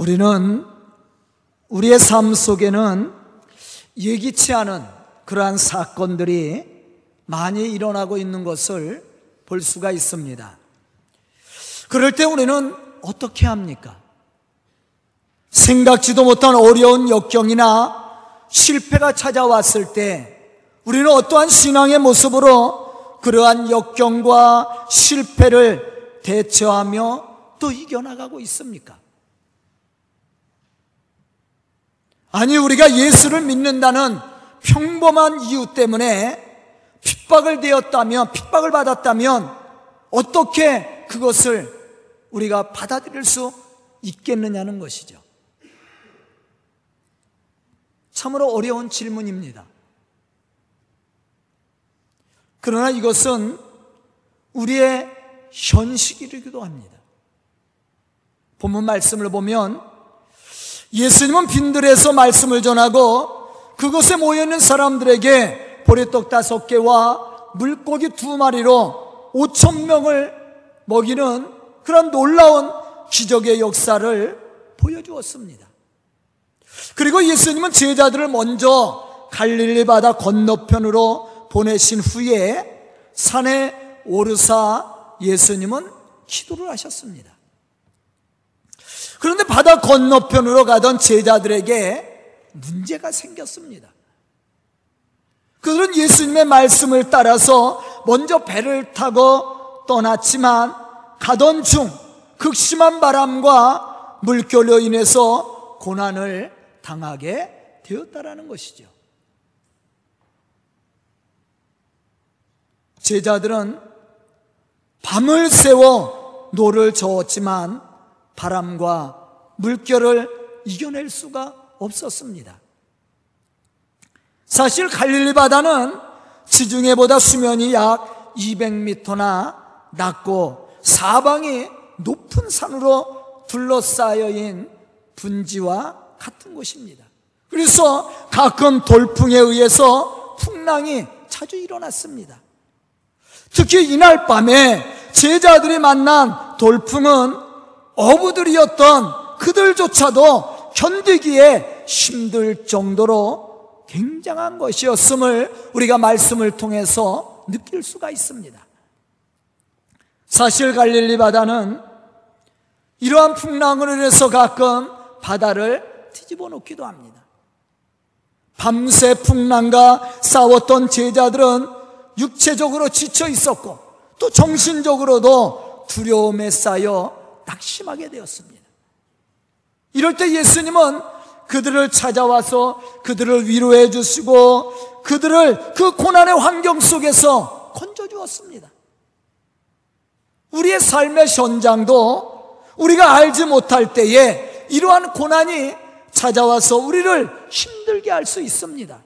우리는 우리의 삶 속에는 예기치 않은 그러한 사건들이 많이 일어나고 있는 것을 볼 수가 있습니다. 그럴 때 우리는 어떻게 합니까? 생각지도 못한 어려운 역경이나 실패가 찾아왔을 때 우리는 어떠한 신앙의 모습으로 그러한 역경과 실패를 대처하며 또 이겨나가고 있습니까? 아니, 우리가 예수를 믿는다는 평범한 이유 때문에 핍박을 되었다면, 핍박을 받았다면, 어떻게 그것을 우리가 받아들일 수 있겠느냐는 것이죠. 참으로 어려운 질문입니다. 그러나 이것은 우리의 현실이기도 합니다. 본문 말씀을 보면 예수님은 빈들에서 말씀을 전하고 그곳에 모여있는 사람들에게 보리떡 다섯 개와 물고기 두 마리로 오천 명을 먹이는 그런 놀라운 기적의 역사를 보여주었습니다. 그리고 예수님은 제자들을 먼저 갈릴리 바다 건너편으로 보내신 후에 산에 오르사 예수님은 기도를 하셨습니다. 그런데 바다 건너편으로 가던 제자들에게 문제가 생겼습니다. 그들은 예수님의 말씀을 따라서 먼저 배를 타고 떠났지만 가던 중 극심한 바람과 물결로 인해서 고난을 당하게 되었다라는 것이죠. 제자들은 밤을 새워 노를 저었지만 바람과 물결을 이겨낼 수가 없었습니다. 사실 갈릴리 바다는 지중해보다 수면이 약 200m나 낮고 사방이 높은 산으로 둘러싸여인 분지와 같은 곳입니다. 그래서 가끔 돌풍에 의해서 풍랑이 자주 일어났습니다. 특히 이날 밤에 제자들이 만난 돌풍은 어부들이었던 그들조차도 견디기에 힘들 정도로 굉장한 것이었음을 우리가 말씀을 통해서 느낄 수가 있습니다. 사실 갈릴리 바다는 이러한 풍랑으로 인해서 가끔 바다를 뒤집어 놓기도 합니다. 밤새 풍랑과 싸웠던 제자들은 육체적으로 지쳐 있었고 또 정신적으로도 두려움에 쌓여 낙심하게 되었습니다. 이럴 때 예수님은 그들을 찾아와서 그들을 위로해 주시고 그들을 그 고난의 환경 속에서 건져 주었습니다. 우리의 삶의 현장도 우리가 알지 못할 때에 이러한 고난이 찾아와서 우리를 힘들게 할 수 있습니다.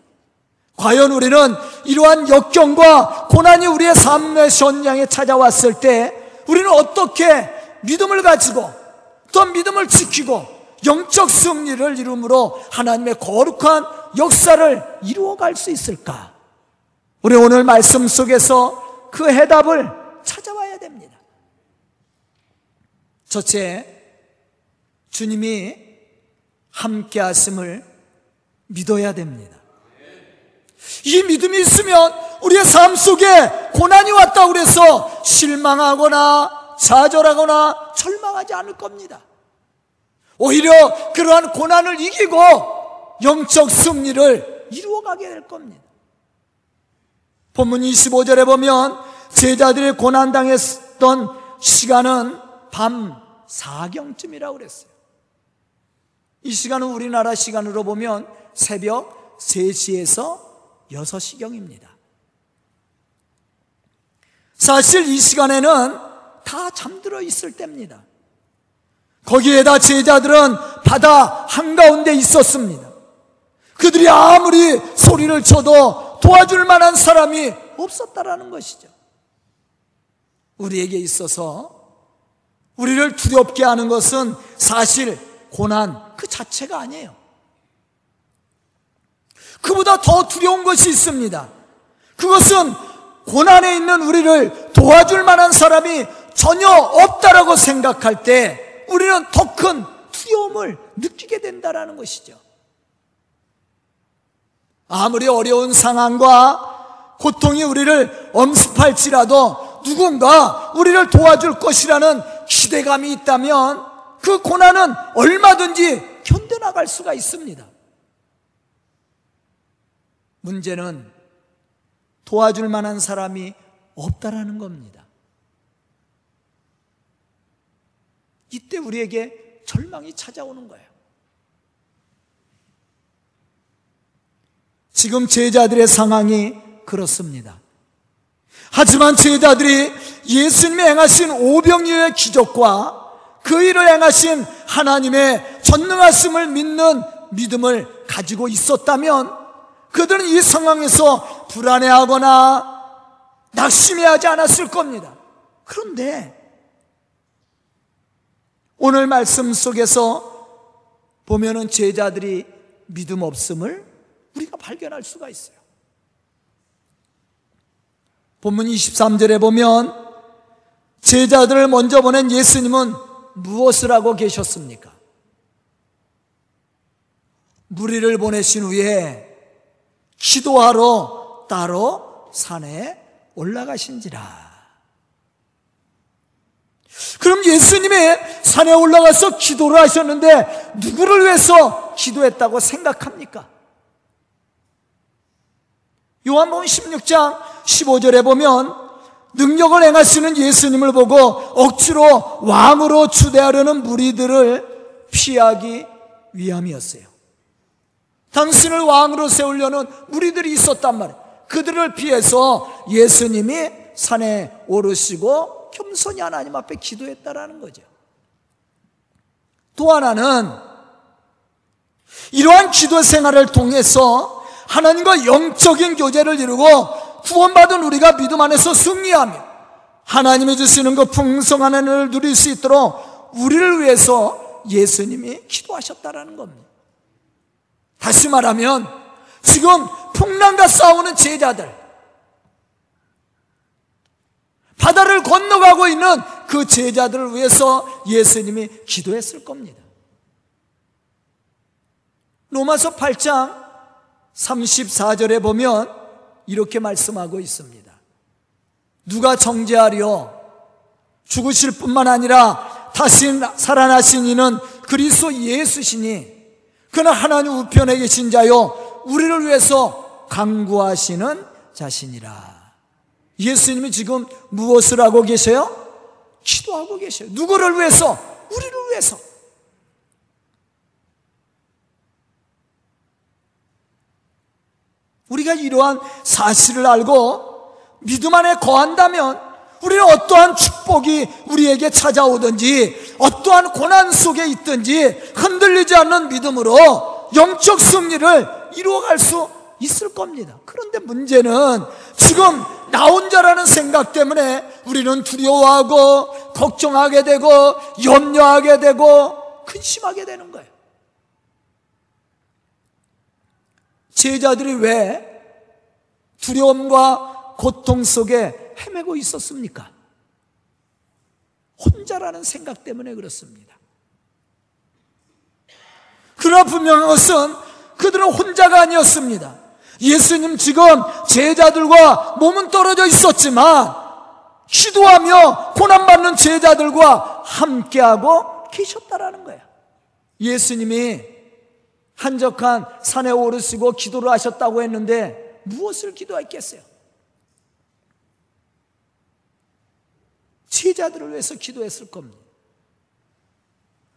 과연 우리는 이러한 역경과 고난이 우리의 삶의 현장에 찾아왔을 때 우리는 어떻게 믿음을 가지고 또 믿음을 지키고 영적 승리를 이루므로 하나님의 거룩한 역사를 이루어갈 수 있을까? 우리 오늘 말씀 속에서 그 해답을 찾아와야 됩니다. 첫째, 주님이 함께 하심을 믿어야 됩니다. 이 믿음이 있으면 우리의 삶 속에 고난이 왔다고 그래서 실망하거나 좌절하거나 절망하지 않을 겁니다. 오히려 그러한 고난을 이기고 영적 승리를 이루어가게 될 겁니다. 본문 25절에 보면 제자들이 고난당했던 시간은 밤 4경쯤이라고 그랬어요. 이 시간은 우리나라 시간으로 보면 새벽 3시에서 6시경입니다. 사실 이 시간에는 다 잠들어 있을 때입니다. 거기에다 제자들은 바다 한가운데 있었습니다. 그들이 아무리 소리를 쳐도 도와줄 만한 사람이 없었다라는 것이죠. 우리에게 있어서 우리를 두렵게 하는 것은 사실 고난 그 자체가 아니에요. 그보다 더 두려운 것이 있습니다. 그것은 고난에 있는 우리를 도와줄 만한 사람이 전혀 없다라고 생각할 때 우리는 더 큰 두려움을 느끼게 된다라는 것이죠. 아무리 어려운 상황과 고통이 우리를 엄습할지라도 누군가 우리를 도와줄 것이라는 기대감이 있다면 그 고난은 얼마든지 견뎌나갈 수가 있습니다. 문제는 도와줄 만한 사람이 없다라는 겁니다. 이때 우리에게 절망이 찾아오는 거예요. 지금 제자들의 상황이 그렇습니다. 하지만 제자들이 예수님이 행하신 오병이의 기적과 그 일을 행하신 하나님의 전능하심을 믿는 믿음을 가지고 있었다면 그들은 이 상황에서 불안해하거나 낙심해하지 않았을 겁니다. 그런데 오늘 말씀 속에서 보면은 제자들이 믿음 없음을 우리가 발견할 수가 있어요. 본문 23절에 보면 제자들을 먼저 보낸 예수님은 무엇을 하고 계셨습니까? 무리를 보내신 후에 기도하러 따로 산에 올라가신지라. 그럼 예수님이 산에 올라가서 기도를 하셨는데 누구를 위해서 기도했다고 생각합니까? 요한복음 16장 15절에 보면 능력을 행하시는 예수님을 보고 억지로 왕으로 추대하려는 무리들을 피하기 위함이었어요. 당신을 왕으로 세우려는 무리들이 있었단 말이에요. 그들을 피해서 예수님이 산에 오르시고 겸손히 하나님 앞에 기도했다라는 거죠. 또 하나는 이러한 기도 생활을 통해서 하나님과 영적인 교제를 이루고 구원받은 우리가 믿음 안에서 승리하며 하나님이 주시는 그 풍성한 은혜를 누릴 수 있도록 우리를 위해서 예수님이 기도하셨다라는 겁니다. 다시 말하면 지금 풍랑과 싸우는 제자들 바다를 건너가고 있는 그 제자들을 위해서 예수님이 기도했을 겁니다. 로마서 8장 34절에 보면 이렇게 말씀하고 있습니다. 누가 정죄하려 죽으실 뿐만 아니라 다시 살아나신 이는 그리스도 예수시니 그는 하나님 우편에 계신 자요 우리를 위해서 강구하시는 자신이라. 예수님이 지금 무엇을 하고 계세요? 기도하고 계셔요. 누구를 위해서? 우리를 위해서. 우리가 이러한 사실을 알고 믿음 안에 거한다면 우리는 어떠한 축복이 우리에게 찾아오든지 어떠한 고난 속에 있든지 흔들리지 않는 믿음으로 영적 승리를 이루어갈 수 있을 겁니다. 그런데 문제는 지금 나 혼자라는 생각 때문에 우리는 두려워하고 걱정하게 되고 염려하게 되고 근심하게 되는 거예요. 제자들이 왜 두려움과 고통 속에 헤매고 있었습니까? 혼자라는 생각 때문에 그렇습니다. 그러나 분명한 것은 그들은 혼자가 아니었습니다. 예수님 지금 제자들과 몸은 떨어져 있었지만 기도하며 고난받는 제자들과 함께하고 계셨다라는 거예요. 예수님이 한적한 산에 오르시고 기도를 하셨다고 했는데 무엇을 기도했겠어요? 제자들을 위해서 기도했을 겁니다.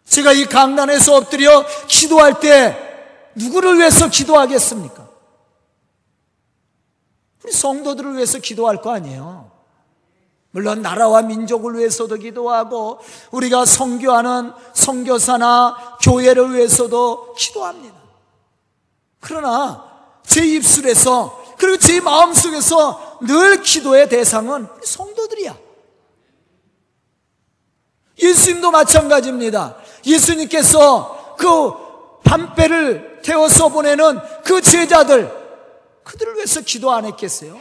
제가 이 강단에서 엎드려 기도할 때 누구를 위해서 기도하겠습니까? 성도들을 위해서 기도할 거 아니에요. 물론 나라와 민족을 위해서도 기도하고 우리가 성교하는 성교사나 교회를 위해서도 기도합니다. 그러나 제 입술에서 그리고 제 마음속에서 늘 기도의 대상은 성도들이야. 예수님도 마찬가지입니다. 예수님께서 그 밤배를 태워서 보내는 그 제자들 그들을 위해서 기도 안 했겠어요?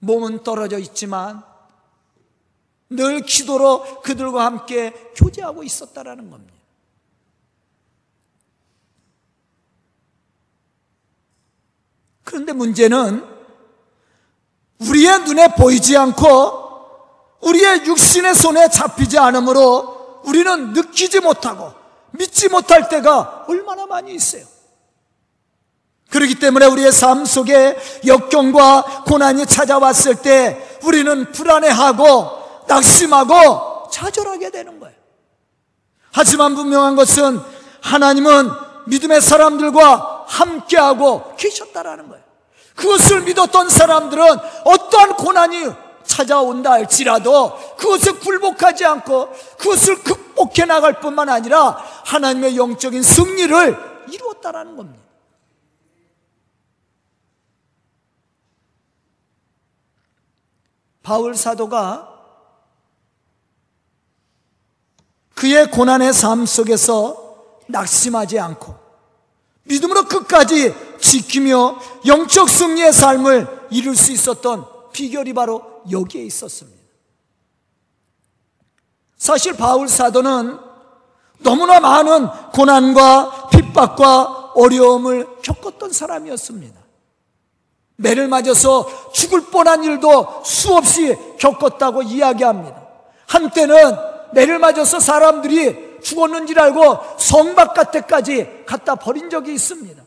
몸은 떨어져 있지만 늘 기도로 그들과 함께 교제하고 있었다라는 겁니다. 그런데 문제는 우리의 눈에 보이지 않고 우리의 육신의 손에 잡히지 않으므로 우리는 느끼지 못하고 믿지 못할 때가 얼마나 많이 있어요. 그렇기 때문에 우리의 삶 속에 역경과 고난이 찾아왔을 때 우리는 불안해하고 낙심하고 좌절하게 되는 거예요. 하지만 분명한 것은 하나님은 믿음의 사람들과 함께하고 계셨다라는 거예요. 그것을 믿었던 사람들은 어떠한 고난이 찾아온다 할지라도 그것을 굴복하지 않고 그것을 극복해 나갈 뿐만 아니라 하나님의 영적인 승리를 이루었다라는 겁니다. 바울 사도가 그의 고난의 삶 속에서 낙심하지 않고 믿음으로 끝까지 지키며 영적 승리의 삶을 이룰 수 있었던 비결이 바로 여기에 있었습니다. 사실 바울 사도는 너무나 많은 고난과 핍박과 어려움을 겪었던 사람이었습니다. 매를 맞아서 죽을 뻔한 일도 수없이 겪었다고 이야기합니다. 한때는 매를 맞아서 사람들이 죽었는 줄 알고 성 바깥에까지 갖다 버린 적이 있습니다.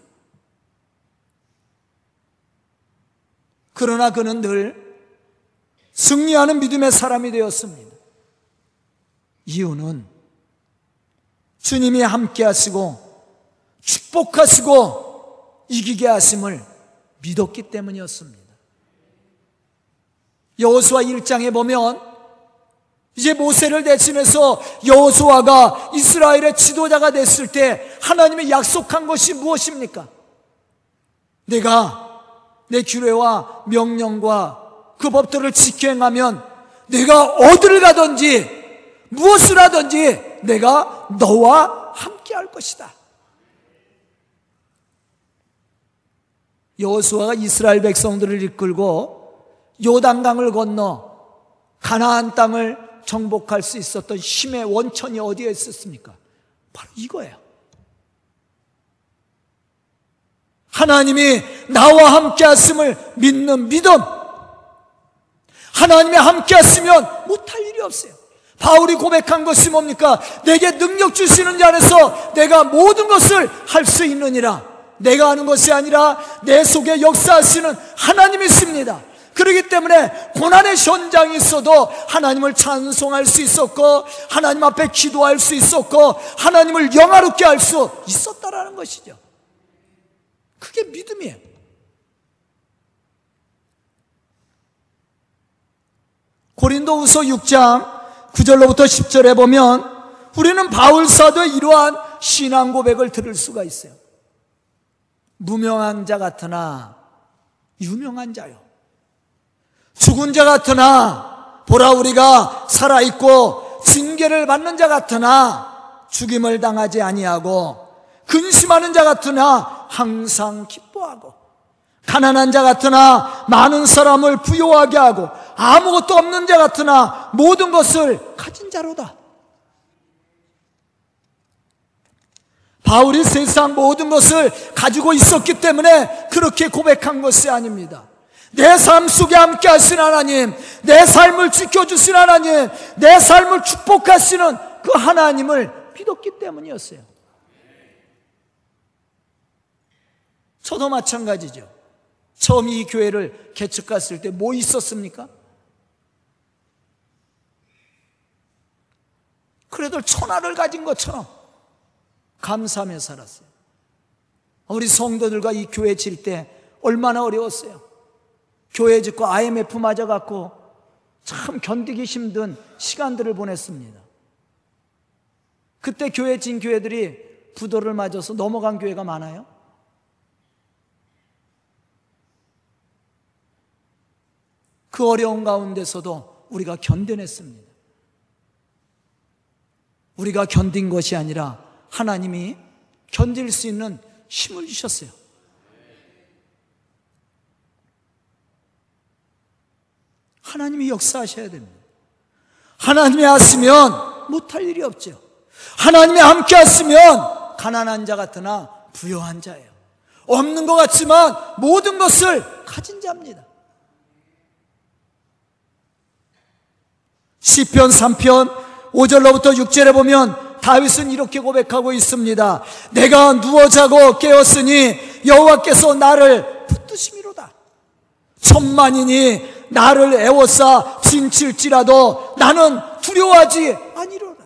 그러나 그는 늘 승리하는 믿음의 사람이 되었습니다. 이유는 주님이 함께 하시고 축복하시고 이기게 하심을 믿었기 때문이었습니다. 여호수아 1장에 보면 이제 모세를 대신해서 여호수아가 이스라엘의 지도자가 됐을 때 하나님이 약속한 것이 무엇입니까? 내가 내 규례와 명령과 그 법들을 지켜 행하면 내가 어디를 가든지 무엇을 하든지 내가 너와 함께 할 것이다. 여호수아가 이스라엘 백성들을 이끌고 요단강을 건너 가나안 땅을 정복할 수 있었던 힘의 원천이 어디에 있었습니까? 바로 이거예요. 하나님이 나와 함께 하심을 믿는 믿음. 하나님이 함께 하시면 못할 일이 없어요. 바울이 고백한 것이 뭡니까? 내게 능력 주시는 자 안에서 내가 모든 것을 할 수 있느니라. 내가 하는 것이 아니라 내 속에 역사하시는 하나님이 있습니다. 그렇기 때문에 고난의 현장이 있어도 하나님을 찬송할 수 있었고 하나님 앞에 기도할 수 있었고 하나님을 영화롭게 할 수 있었다라는 것이죠. 그게 믿음이에요. 고린도후서 6장 9절로부터 10절에 보면 우리는 바울 사도의 이러한 신앙 고백을 들을 수가 있어요. 무명한 자 같으나 유명한 자요. 죽은 자 같으나 보라 우리가 살아 있고 징계를 받는 자 같으나 죽임을 당하지 아니하고 근심하는 자 같으나 항상 기뻐하고 가난한 자 같으나 많은 사람을 부여하게 하고 아무것도 없는 자 같으나 모든 것을 가진 자로다. 바울이 세상 모든 것을 가지고 있었기 때문에 그렇게 고백한 것이 아닙니다. 내 삶 속에 함께 하신 하나님, 내 삶을 지켜주신 하나님, 내 삶을 축복하시는 그 하나님을 믿었기 때문이었어요. 저도 마찬가지죠. 처음 이 교회를 개척했을 때 뭐 있었습니까? 그래도 천하를 가진 것처럼 감사하며 살았어요. 우리 성도들과 이 교회 질때 얼마나 어려웠어요. 교회 짓고 IMF 맞아갖고 참 견디기 힘든 시간들을 보냈습니다. 그때 교회 진 교회들이 부도를 맞아서 넘어간 교회가 많아요. 그 어려운 가운데서도 우리가 견뎌냈습니다. 우리가 견딘 것이 아니라 하나님이 견딜 수 있는 힘을 주셨어요. 하나님이 역사하셔야 됩니다. 하나님이 하시면 못할 일이 없죠. 하나님이 함께 하시면 가난한 자 같으나 부여한 자예요. 없는 것 같지만 모든 것을 가진 자입니다. 시편 3편 5절로부터 6절에 보면 다윗은 이렇게 고백하고 있습니다. 내가 누워 자고 깨었으니 여호와께서 나를 붙드심이로다. 천만인이 나를 애워싸 진칠지라도 나는 두려워하지 아니로다.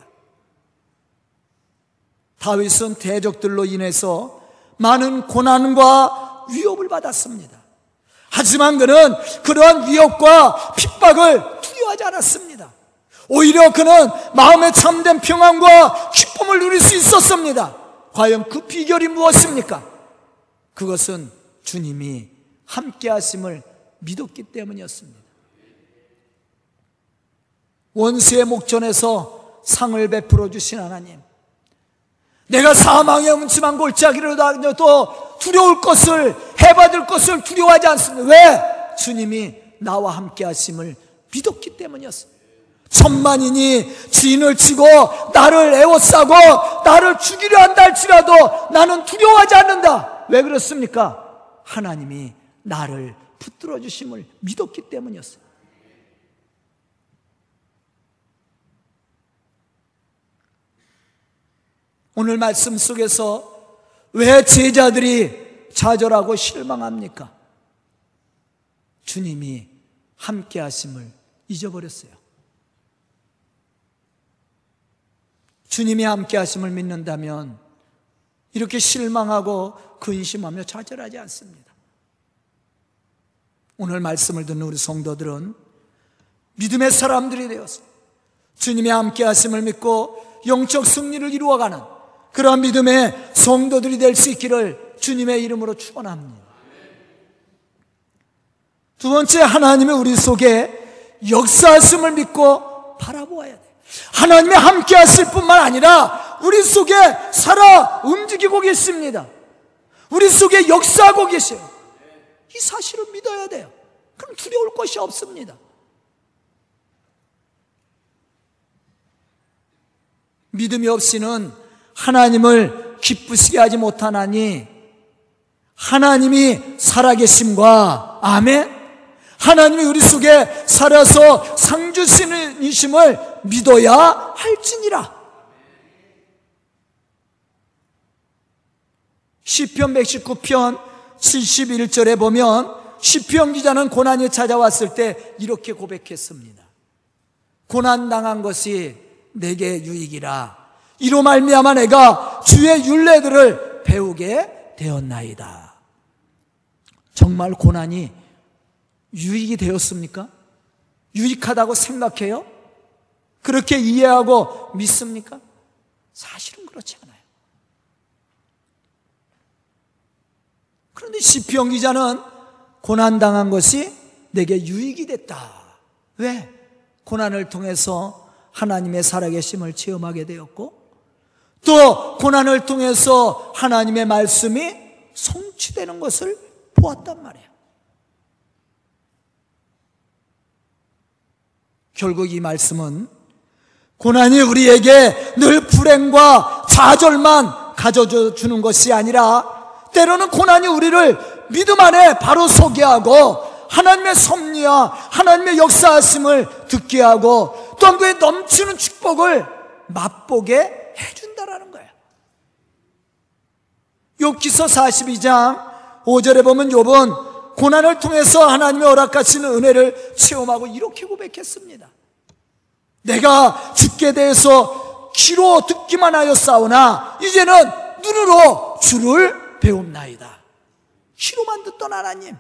다윗은 대적들로 인해서 많은 고난과 위협을 받았습니다. 하지만 그는 그러한 위협과 핍박을 두려워하지 않았습니다. 오히려 그는 마음에 참된 평안과 기쁨을 누릴 수 있었습니다. 과연 그 비결이 무엇입니까? 그것은 주님이 함께 하심을 믿었기 때문이었습니다. 원수의 목전에서 상을 베풀어 주신 하나님. 내가 사망의 음침한 골짜기를 다녀도 두려울 것을 해받을 것을 두려워하지 않습니다. 왜? 주님이 나와 함께 하심을 믿었기 때문이었습니다. 천만인이 진을 치고 나를 애워싸고 나를 죽이려 한다 할지라도 나는 두려워하지 않는다. 왜 그렇습니까? 하나님이 나를 붙들어 주심을 믿었기 때문이었어요. 오늘 말씀 속에서 왜 제자들이 좌절하고 실망합니까? 주님이 함께 하심을 잊어버렸어요. 주님이 함께 하심을 믿는다면 이렇게 실망하고 근심하며 좌절하지 않습니다. 오늘 말씀을 듣는 우리 성도들은 믿음의 사람들이 되어서 주님의 함께 하심을 믿고 영적 승리를 이루어가는 그러한 믿음의 성도들이 될 수 있기를 주님의 이름으로 축원합니다. 두 번째 하나님의 우리 속에 역사하심을 믿고 바라보아야 돼. 하나님의 함께 하실 뿐만 아니라 우리 속에 살아 움직이고 계십니다. 우리 속에 역사하고 계셔요. 이 사실을 믿어야 돼요. 그럼 두려울 것이 없습니다. 믿음이 없이는 하나님을 기쁘시게 하지 못하나니 하나님이 살아계심과 아멘 하나님이 우리 속에 살아서 상주시는 이심을 믿어야 할지니라. 시편 119편 71절에 보면 시편 기자는 고난이 찾아왔을 때 이렇게 고백했습니다. 고난 당한 것이 내게 유익이라. 이로 말미암아 내가 주의 윤례들을 배우게 되었나이다. 정말 고난이 유익이 되었습니까? 유익하다고 생각해요? 그렇게 이해하고 믿습니까? 사실은 그렇지 않아요. 그런데 시편 기자는 고난 당한 것이 내게 유익이 됐다. 왜? 고난을 통해서 하나님의 살아계심을 체험하게 되었고 또 고난을 통해서 하나님의 말씀이 성취되는 것을 보았단 말이에요. 결국 이 말씀은 고난이 우리에게 늘 불행과 좌절만 가져다 주는 것이 아니라 때로는 고난이 우리를 믿음 안에 바로 서게 하고 하나님의 섭리와 하나님의 역사하심을 듣게 하고 또한 그의 넘치는 축복을 맛보게 해준다라는 거예요. 욥기서 42장 5절에 보면 욥은 고난을 통해서 하나님의 허락하시는 은혜를 체험하고 이렇게 고백했습니다. 내가 죽게 대해서 귀로 듣기만 하여 싸우나 이제는 눈으로 주를 배웁나이다. 귀로만 듣던 하나님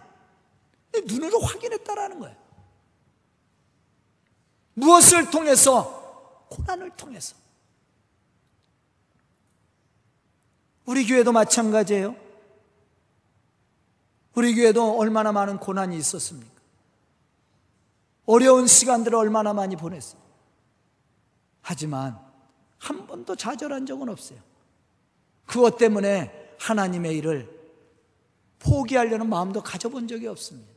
눈으로 확인했다라는 거예요. 무엇을 통해서? 고난을 통해서. 우리 교회도 마찬가지예요. 우리 교회도 얼마나 많은 고난이 있었습니까? 어려운 시간들을 얼마나 많이 보냈어요. 하지만 한 번도 좌절한 적은 없어요. 그것 때문에 하나님의 일을 포기하려는 마음도 가져본 적이 없습니다.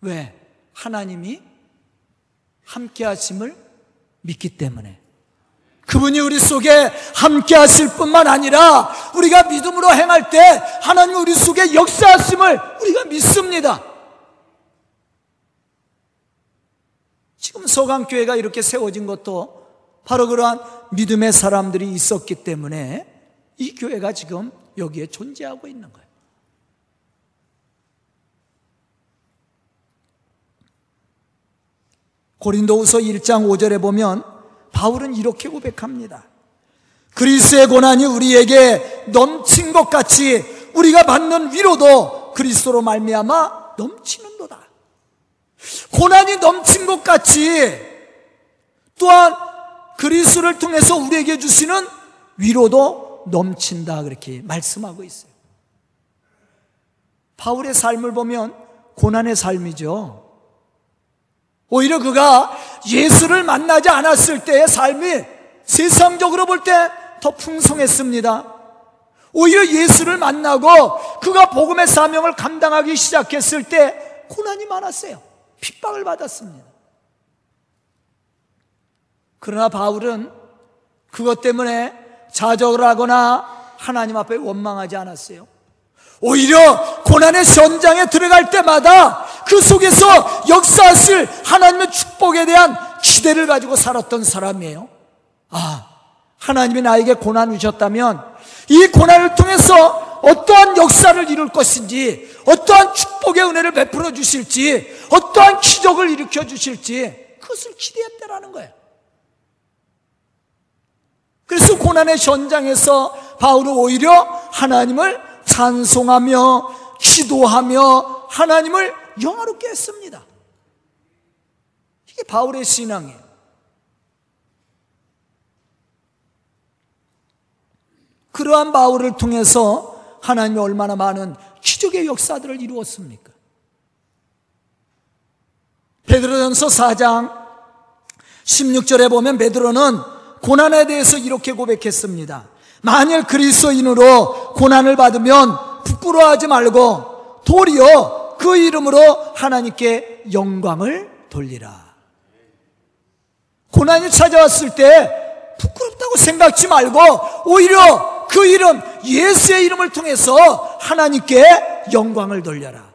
왜? 하나님이 함께 하심을 믿기 때문에. 그분이 우리 속에 함께 하실 뿐만 아니라 우리가 믿음으로 행할 때 하나님 우리 속에 역사하심을 우리가 믿습니다. 지금 서강교회가 이렇게 세워진 것도 바로 그러한 믿음의 사람들이 있었기 때문에 이 교회가 지금 여기에 존재하고 있는 거예요. 고린도후서 1장 5절에 보면 바울은 이렇게 고백합니다. 그리스의 고난이 우리에게 넘친 것 같이 우리가 받는 위로도 그리스도로 말미암아 넘치는도다. 고난이 넘친 것 같이 또한 그리스도를 통해서 우리에게 주시는 위로도 넘친다 그렇게 말씀하고 있어요. 바울의 삶을 보면 고난의 삶이죠. 오히려 그가 예수를 만나지 않았을 때의 삶이 세상적으로 볼 때 더 풍성했습니다. 오히려 예수를 만나고 그가 복음의 사명을 감당하기 시작했을 때 고난이 많았어요. 핍박을 받았습니다. 그러나 바울은 그것 때문에 자적을 하거나 하나님 앞에 원망하지 않았어요. 오히려 고난의 현장에 들어갈 때마다 그 속에서 역사하실 하나님의 축복에 대한 기대를 가지고 살았던 사람이에요. 아, 하나님이 나에게 고난을 주셨다면 이 고난을 통해서 어떠한 역사를 이룰 것인지, 어떠한 축복의 은혜를 베풀어 주실지, 어떠한 기적을 일으켜 주실지, 그것을 기대했다라는 거예요. 그래서 고난의 현장에서 바울은 오히려 하나님을 찬송하며 기도하며 하나님을 영화롭게 했습니다. 이게 바울의 신앙이에요. 그러한 바울을 통해서 하나님이 얼마나 많은 기적의 역사들을 이루었습니까? 베드로전서 4장 16절에 보면 베드로는 고난에 대해서 이렇게 고백했습니다. 만일 그리스도인으로 고난을 받으면 부끄러워하지 말고 도리어 그 이름으로 하나님께 영광을 돌리라. 고난이 찾아왔을 때 부끄럽다고 생각지 말고 오히려 그 이름 예수의 이름을 통해서 하나님께 영광을 돌려라.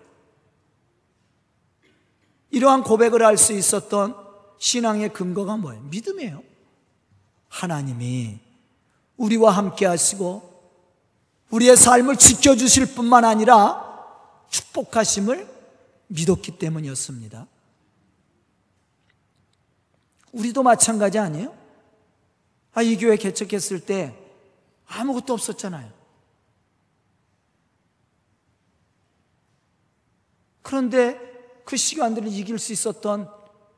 이러한 고백을 할 수 있었던 신앙의 근거가 뭐예요? 믿음이에요. 하나님이 우리와 함께 하시고 우리의 삶을 지켜주실 뿐만 아니라 축복하심을 믿었기 때문이었습니다. 우리도 마찬가지 아니에요? 아, 이 교회 개척했을 때 아무것도 없었잖아요. 그런데 그 시간들을 이길 수 있었던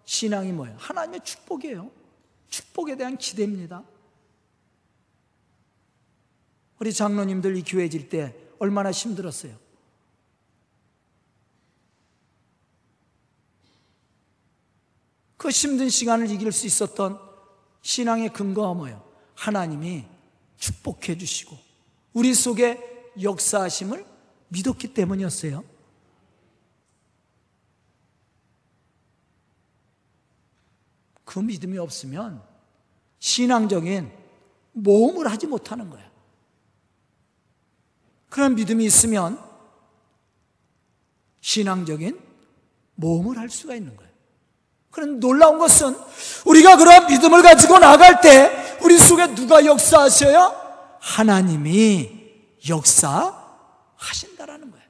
신앙이 뭐예요? 하나님의 축복이에요. 축복에 대한 기대입니다. 우리 장로님들 이 교회 질 때 얼마나 힘들었어요. 그 힘든 시간을 이길 수 있었던 신앙의 근거가 뭐예요? 하나님이 축복해 주시고 우리 속에 역사하심을 믿었기 때문이었어요. 그 믿음이 없으면 신앙적인 모험을 하지 못하는 거예요. 그런 믿음이 있으면 신앙적인 모험을 할 수가 있는 거예요. 그런 놀라운 것은 우리가 그런 믿음을 가지고 나갈 때 우리 속에 누가 역사하셔요? 하나님이 역사하신다라는 거예요.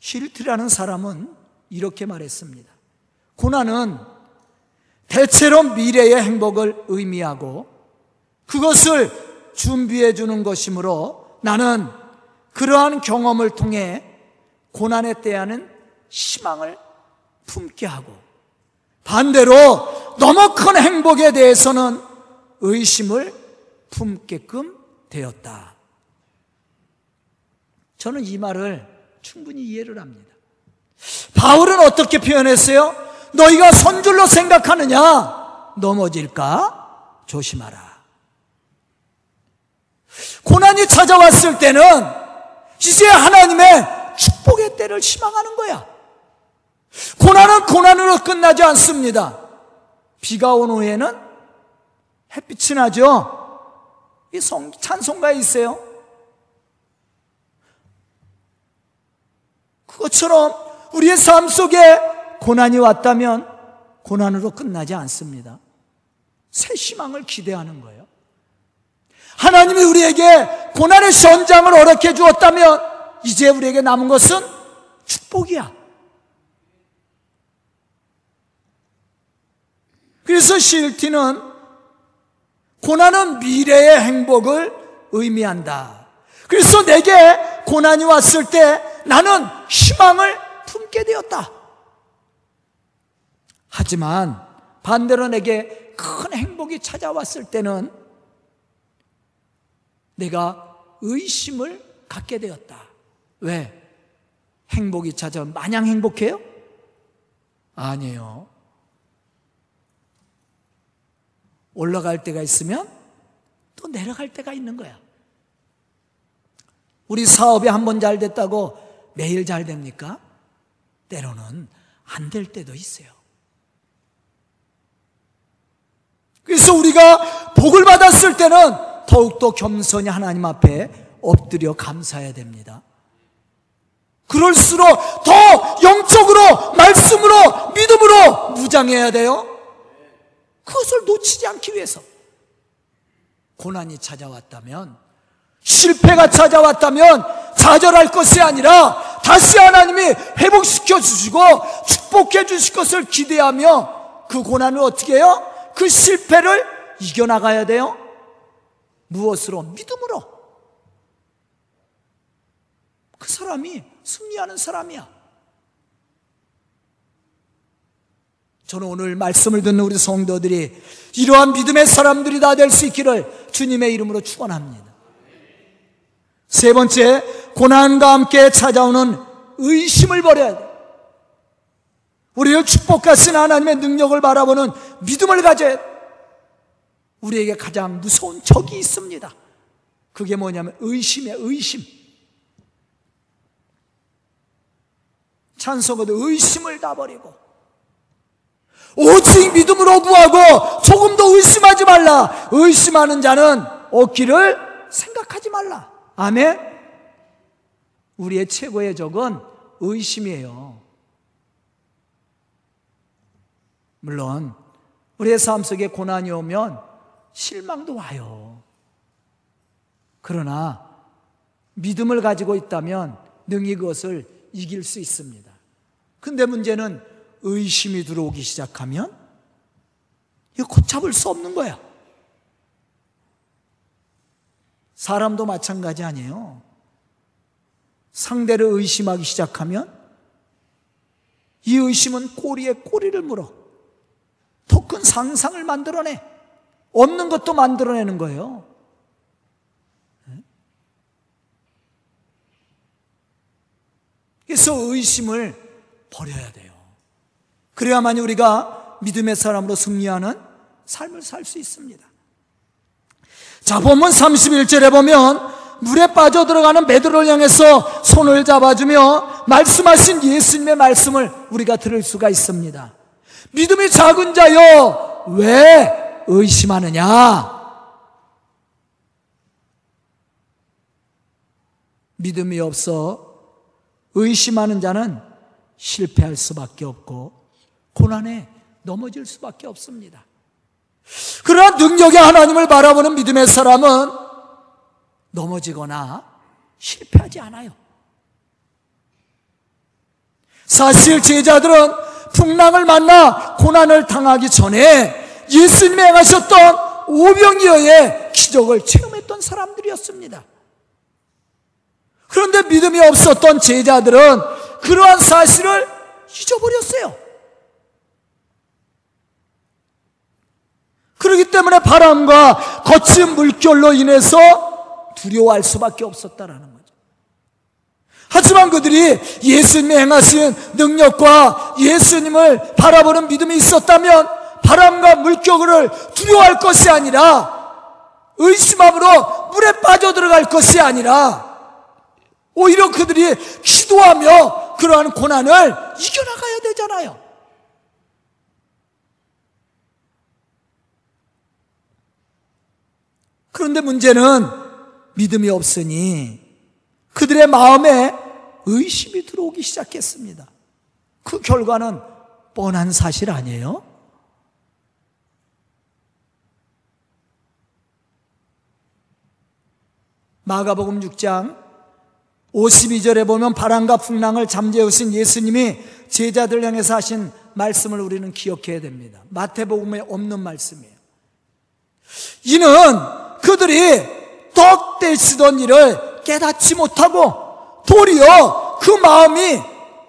힐트라는 사람은 이렇게 말했습니다. 고난은 대체로 미래의 행복을 의미하고 그것을 준비해 주는 것이므로 나는 그러한 경험을 통해 고난에 대하는 희망을 품게 하고 반대로 너무 큰 행복에 대해서는 의심을 품게끔 되었다. 저는 이 말을 충분히 이해를 합니다. 바울은 어떻게 표현했어요? 너희가 손줄로 생각하느냐? 넘어질까? 조심하라. 고난이 찾아왔을 때는 이제 하나님의 축복의 때를 희망하는 거야. 고난은 고난으로 끝나지 않습니다. 비가 온 후에는 햇빛이 나죠? 이 성, 찬송가에 있어요. 그것처럼 우리의 삶 속에 고난이 왔다면 고난으로 끝나지 않습니다. 새 희망을 기대하는 거예요. 하나님이 우리에게 고난의 현장을 어렵게 주었다면 이제 우리에게 남은 것은 축복이야. 그래서 실티는 고난은 미래의 행복을 의미한다. 그래서 내게 고난이 왔을 때 나는 희망을 품게 되었다. 하지만 반대로 내게 큰 행복이 찾아왔을 때는 내가 의심을 갖게 되었다. 왜? 행복이 찾아온 마냥 행복해요? 아니에요. 올라갈 때가 있으면 또 내려갈 때가 있는 거야. 우리 사업이 한 번 잘 됐다고 매일 잘 됩니까? 때로는 안 될 때도 있어요. 그래서 우리가 복을 받았을 때는 더욱더 겸손히 하나님 앞에 엎드려 감사해야 됩니다. 그럴수록 더 영적으로, 말씀으로, 믿음으로 무장해야 돼요. 그것을 놓치지 않기 위해서. 고난이 찾아왔다면, 실패가 찾아왔다면, 좌절할 것이 아니라, 다시 하나님이 회복시켜 주시고, 축복해 주실 것을 기대하며, 그 고난을 어떻게 해요? 그 실패를 이겨나가야 돼요? 무엇으로? 믿음으로. 그 사람이 승리하는 사람이야. 저는 오늘 말씀을 듣는 우리 성도들이 이러한 믿음의 사람들이 다 될 수 있기를 주님의 이름으로 축원합니다. 세 번째, 고난과 함께 찾아오는 의심을 버려야 돼. 우리를 축복하신 하나님의 능력을 바라보는 믿음을 가져야 돼. 우리에게 가장 무서운 적이 있습니다. 그게 뭐냐면 의심이야, 의심. 찬송어도 의심을 다 버리고 오직 믿음으로 구하고 조금 더 의심하지 말라. 의심하는 자는 얻기를 생각하지 말라. 아멘. 우리의 최고의 적은 의심이에요. 물론 우리의 삶 속에 고난이 오면 실망도 와요. 그러나 믿음을 가지고 있다면 능히 그것을 이길 수 있습니다. 근데 문제는 의심이 들어오기 시작하면 이거 걷잡을 수 없는 거야. 사람도 마찬가지 아니에요. 상대를 의심하기 시작하면 이 의심은 꼬리에 꼬리를 물어. 더 큰 상상을 만들어내. 없는 것도 만들어내는 거예요. 그래서 의심을 버려야 돼요. 그래야만 우리가 믿음의 사람으로 승리하는 삶을 살 수 있습니다. 자, 본문 31절에 보면 물에 빠져 들어가는 베드로를 향해서 손을 잡아주며 말씀하신 예수님의 말씀을 우리가 들을 수가 있습니다. 믿음이 작은 자여, 왜 의심하느냐? 믿음이 없어 의심하는 자는 실패할 수밖에 없고 고난에 넘어질 수밖에 없습니다. 그러나 능력의 하나님을 바라보는 믿음의 사람은 넘어지거나 실패하지 않아요. 사실 제자들은 풍랑을 만나 고난을 당하기 전에 예수님이 행하셨던 오병이어의 기적을 체험했던 사람들이었습니다. 그런데 믿음이 없었던 제자들은 그러한 사실을 잊어버렸어요. 그렇기 때문에 바람과 거친 물결로 인해서 두려워할 수밖에 없었다라는 거죠. 하지만 그들이 예수님이 행하신 능력과 예수님을 바라보는 믿음이 있었다면 바람과 물결을 두려워할 것이 아니라 의심함으로 물에 빠져 들어갈 것이 아니라 오히려 그들이 기도하며 그러한 고난을 이겨나가야 되잖아요. 그런데 문제는 믿음이 없으니 그들의 마음에 의심이 들어오기 시작했습니다. 그 결과는 뻔한 사실 아니에요? 마가복음 6장 52절에 보면 바람과 풍랑을 잠재우신 예수님이 제자들 향해서 하신 말씀을 우리는 기억해야 됩니다. 마태복음에 없는 말씀이에요. 이는 그들이 떡 떼시던 일을 깨닫지 못하고 도리어 그 마음이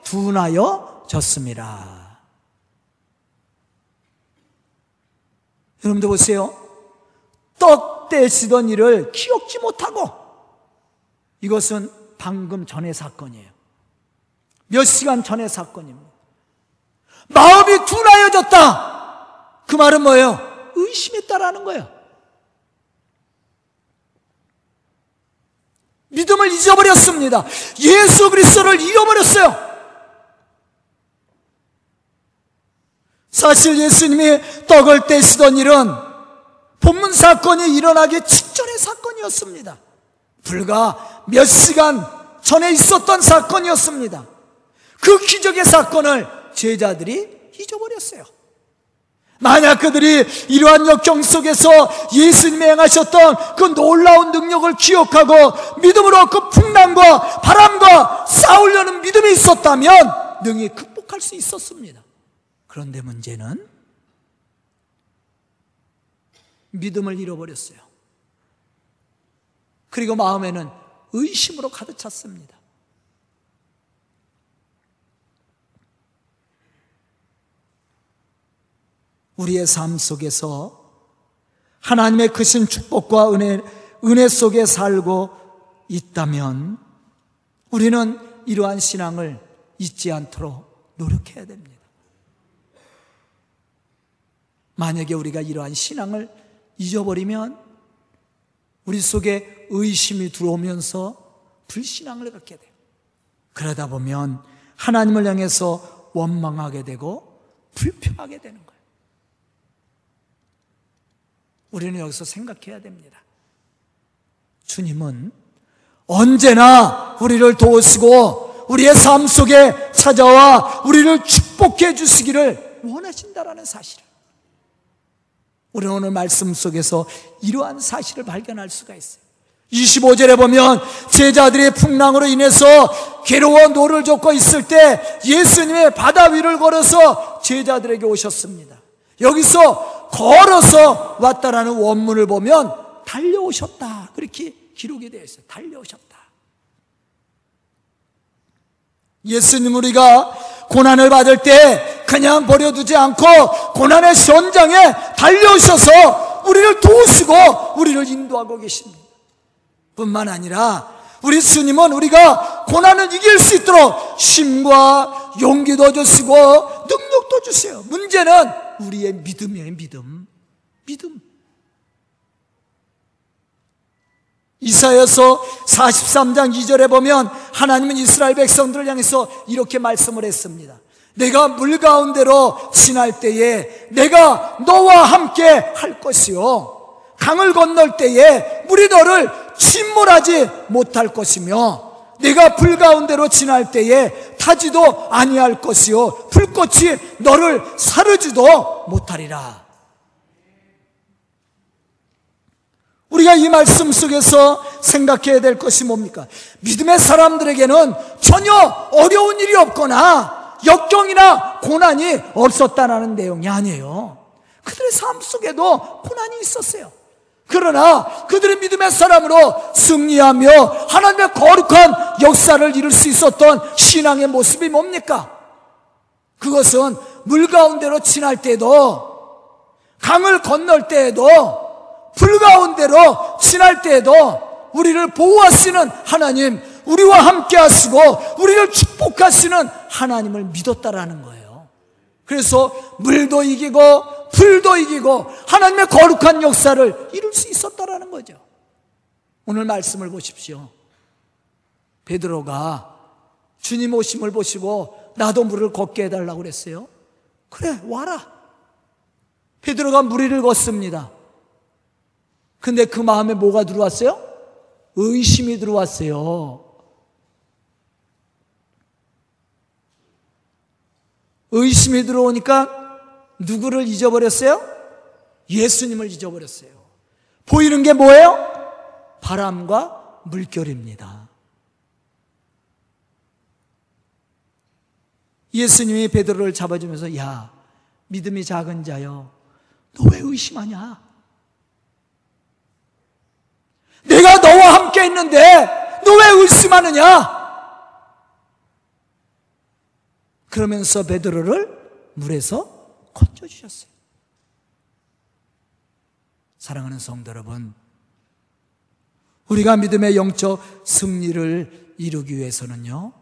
둔하여 졌습니다. 여러분들 보세요. 떡 떼시던 일을 기억지 못하고 이것은 방금 전의 사건이에요. 몇 시간 전의 사건입니다. 마음이 둔하여졌다. 그 말은 뭐예요? 의심했다라는 거예요. 믿음을 잊어버렸습니다. 예수 그리스도를 잃어버렸어요. 사실 예수님이 떡을 떼시던 일은 본문 사건이 일어나기 직전의 사건이었습니다. 불과 몇 시간 전에 있었던 사건이었습니다. 그 기적의 사건을 제자들이 잊어버렸어요. 만약 그들이 이러한 역경 속에서 예수님이 행하셨던 그 놀라운 능력을 기억하고 믿음으로 그 풍랑과 바람과 싸우려는 믿음이 있었다면 능히 극복할 수 있었습니다. 그런데 문제는 믿음을 잃어버렸어요. 그리고 마음에는 의심으로 가득 찼습니다. 우리의 삶 속에서 하나님의 크신 축복과 은혜, 은혜 속에 살고 있다면 우리는 이러한 신앙을 잊지 않도록 노력해야 됩니다. 만약에 우리가 이러한 신앙을 잊어버리면 우리 속에 의심이 들어오면서 불신앙을 갖게 돼요. 그러다 보면 하나님을 향해서 원망하게 되고 불평하게 되는 거예요. 우리는 여기서 생각해야 됩니다. 주님은 언제나 우리를 도우시고 우리의 삶 속에 찾아와 우리를 축복해 주시기를 원하신다라는 사실을 우리는 오늘 말씀 속에서 이러한 사실을 발견할 수가 있어요. 25절에 보면 제자들의 풍랑으로 인해서 괴로워 노를 젓고 있을 때 예수님의 바다 위를 걸어서 제자들에게 오셨습니다. 여기서 걸어서 왔다라는 원문을 보면 달려오셨다. 그렇게 기록이 되어 있어요. 달려오셨다. 예수님 우리가 고난을 받을 때 그냥 버려두지 않고 고난의 현장에 달려오셔서 우리를 도우시고 우리를 인도하고 계십니다. 뿐만 아니라 우리 주님은 우리가 고난을 이길 수 있도록 힘과 용기도 주시고 능력도 주세요. 문제는 우리의 믿음이에요, 믿음. 믿음. 이사여서 43장 2절에 보면 하나님은 이스라엘 백성들을 향해서 이렇게 말씀을 했습니다. 내가 물 가운데로 지날 때에 내가 너와 함께 할 것이요. 강을 건널 때에 물이 너를 침몰하지 못할 것이며 내가 불 가운데로 지날 때에 타지도 아니할 것이요. 불꽃이 너를 사르지도 못하리라. 우리가 이 말씀 속에서 생각해야 될 것이 뭡니까? 믿음의 사람들에게는 전혀 어려운 일이 없거나 역경이나 고난이 없었다는 내용이 아니에요. 그들의 삶 속에도 고난이 있었어요. 그러나 그들의 믿음의 사람으로 승리하며 하나님의 거룩한 역사를 이룰 수 있었던 신앙의 모습이 뭡니까? 그것은 물 가운데로 지날 때도 강을 건널 때에도 불 가운데로 지날 때에도 우리를 보호하시는 하나님, 우리와 함께 하시고 우리를 축복하시는 하나님을 믿었다라는 거예요. 그래서 물도 이기고 불도 이기고 하나님의 거룩한 역사를 이룰 수 있었다라는 거죠. 오늘 말씀을 보십시오. 베드로가 주님 오심을 보시고 나도 물을 걷게 해달라고 그랬어요. 그래, 와라. 베드로가 무리를 걷습니다. 근데 그 마음에 뭐가 들어왔어요? 의심이 들어왔어요. 의심이 들어오니까 누구를 잊어버렸어요? 예수님을 잊어버렸어요. 보이는 게 뭐예요? 바람과 물결입니다. 예수님이 베드로를 잡아주면서 야 믿음이 작은 자여 너 왜 의심하냐? 내가 너와 함께 있는데 너 왜 의심하느냐? 그러면서 베드로를 물에서 건져 주셨어요. 사랑하는 성도 여러분, 우리가 믿음의 영적 승리를 이루기 위해서는요,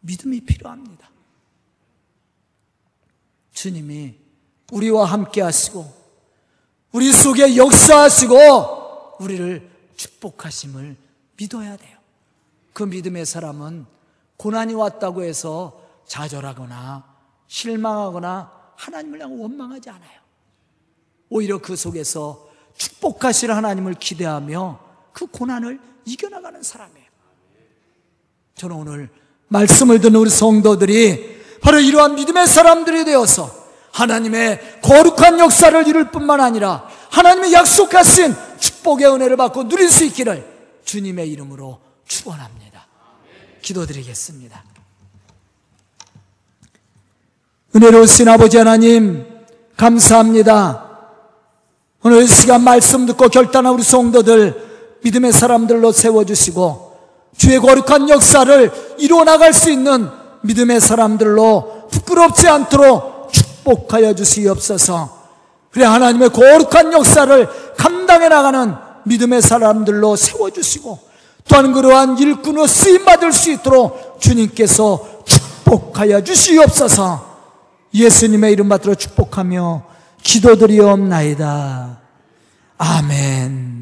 믿음이 필요합니다. 주님이 우리와 함께 하시고, 우리 속에 역사하시고, 우리를 축복하심을 믿어야 돼요. 그 믿음의 사람은 고난이 왔다고 해서 좌절하거나 실망하거나 하나님을 향해 원망하지 않아요. 오히려 그 속에서 축복하실 하나님을 기대하며 그 고난을 이겨나가는 사람이에요. 저는 오늘 말씀을 듣는 우리 성도들이 바로 이러한 믿음의 사람들이 되어서 하나님의 거룩한 역사를 이룰 뿐만 아니라 하나님의 약속하신 축복의 은혜를 받고 누릴 수 있기를 주님의 이름으로 축원합니다. 기도드리겠습니다. 은혜로우신 아버지 하나님 감사합니다. 오늘 시간 말씀 듣고 결단한 우리 성도들 믿음의 사람들로 세워주시고 주의 거룩한 역사를 이루어 나갈 수 있는 믿음의 사람들로 부끄럽지 않도록 축복하여 주시옵소서. 그래 하나님의 거룩한 역사를 감당해 나가는 믿음의 사람들로 세워주시고 또한 그러한 일꾼으로 쓰임받을 수 있도록 주님께서 축복하여 주시옵소서 예수님의 이름 받들어 축복하며 기도드리옵나이다. 아멘.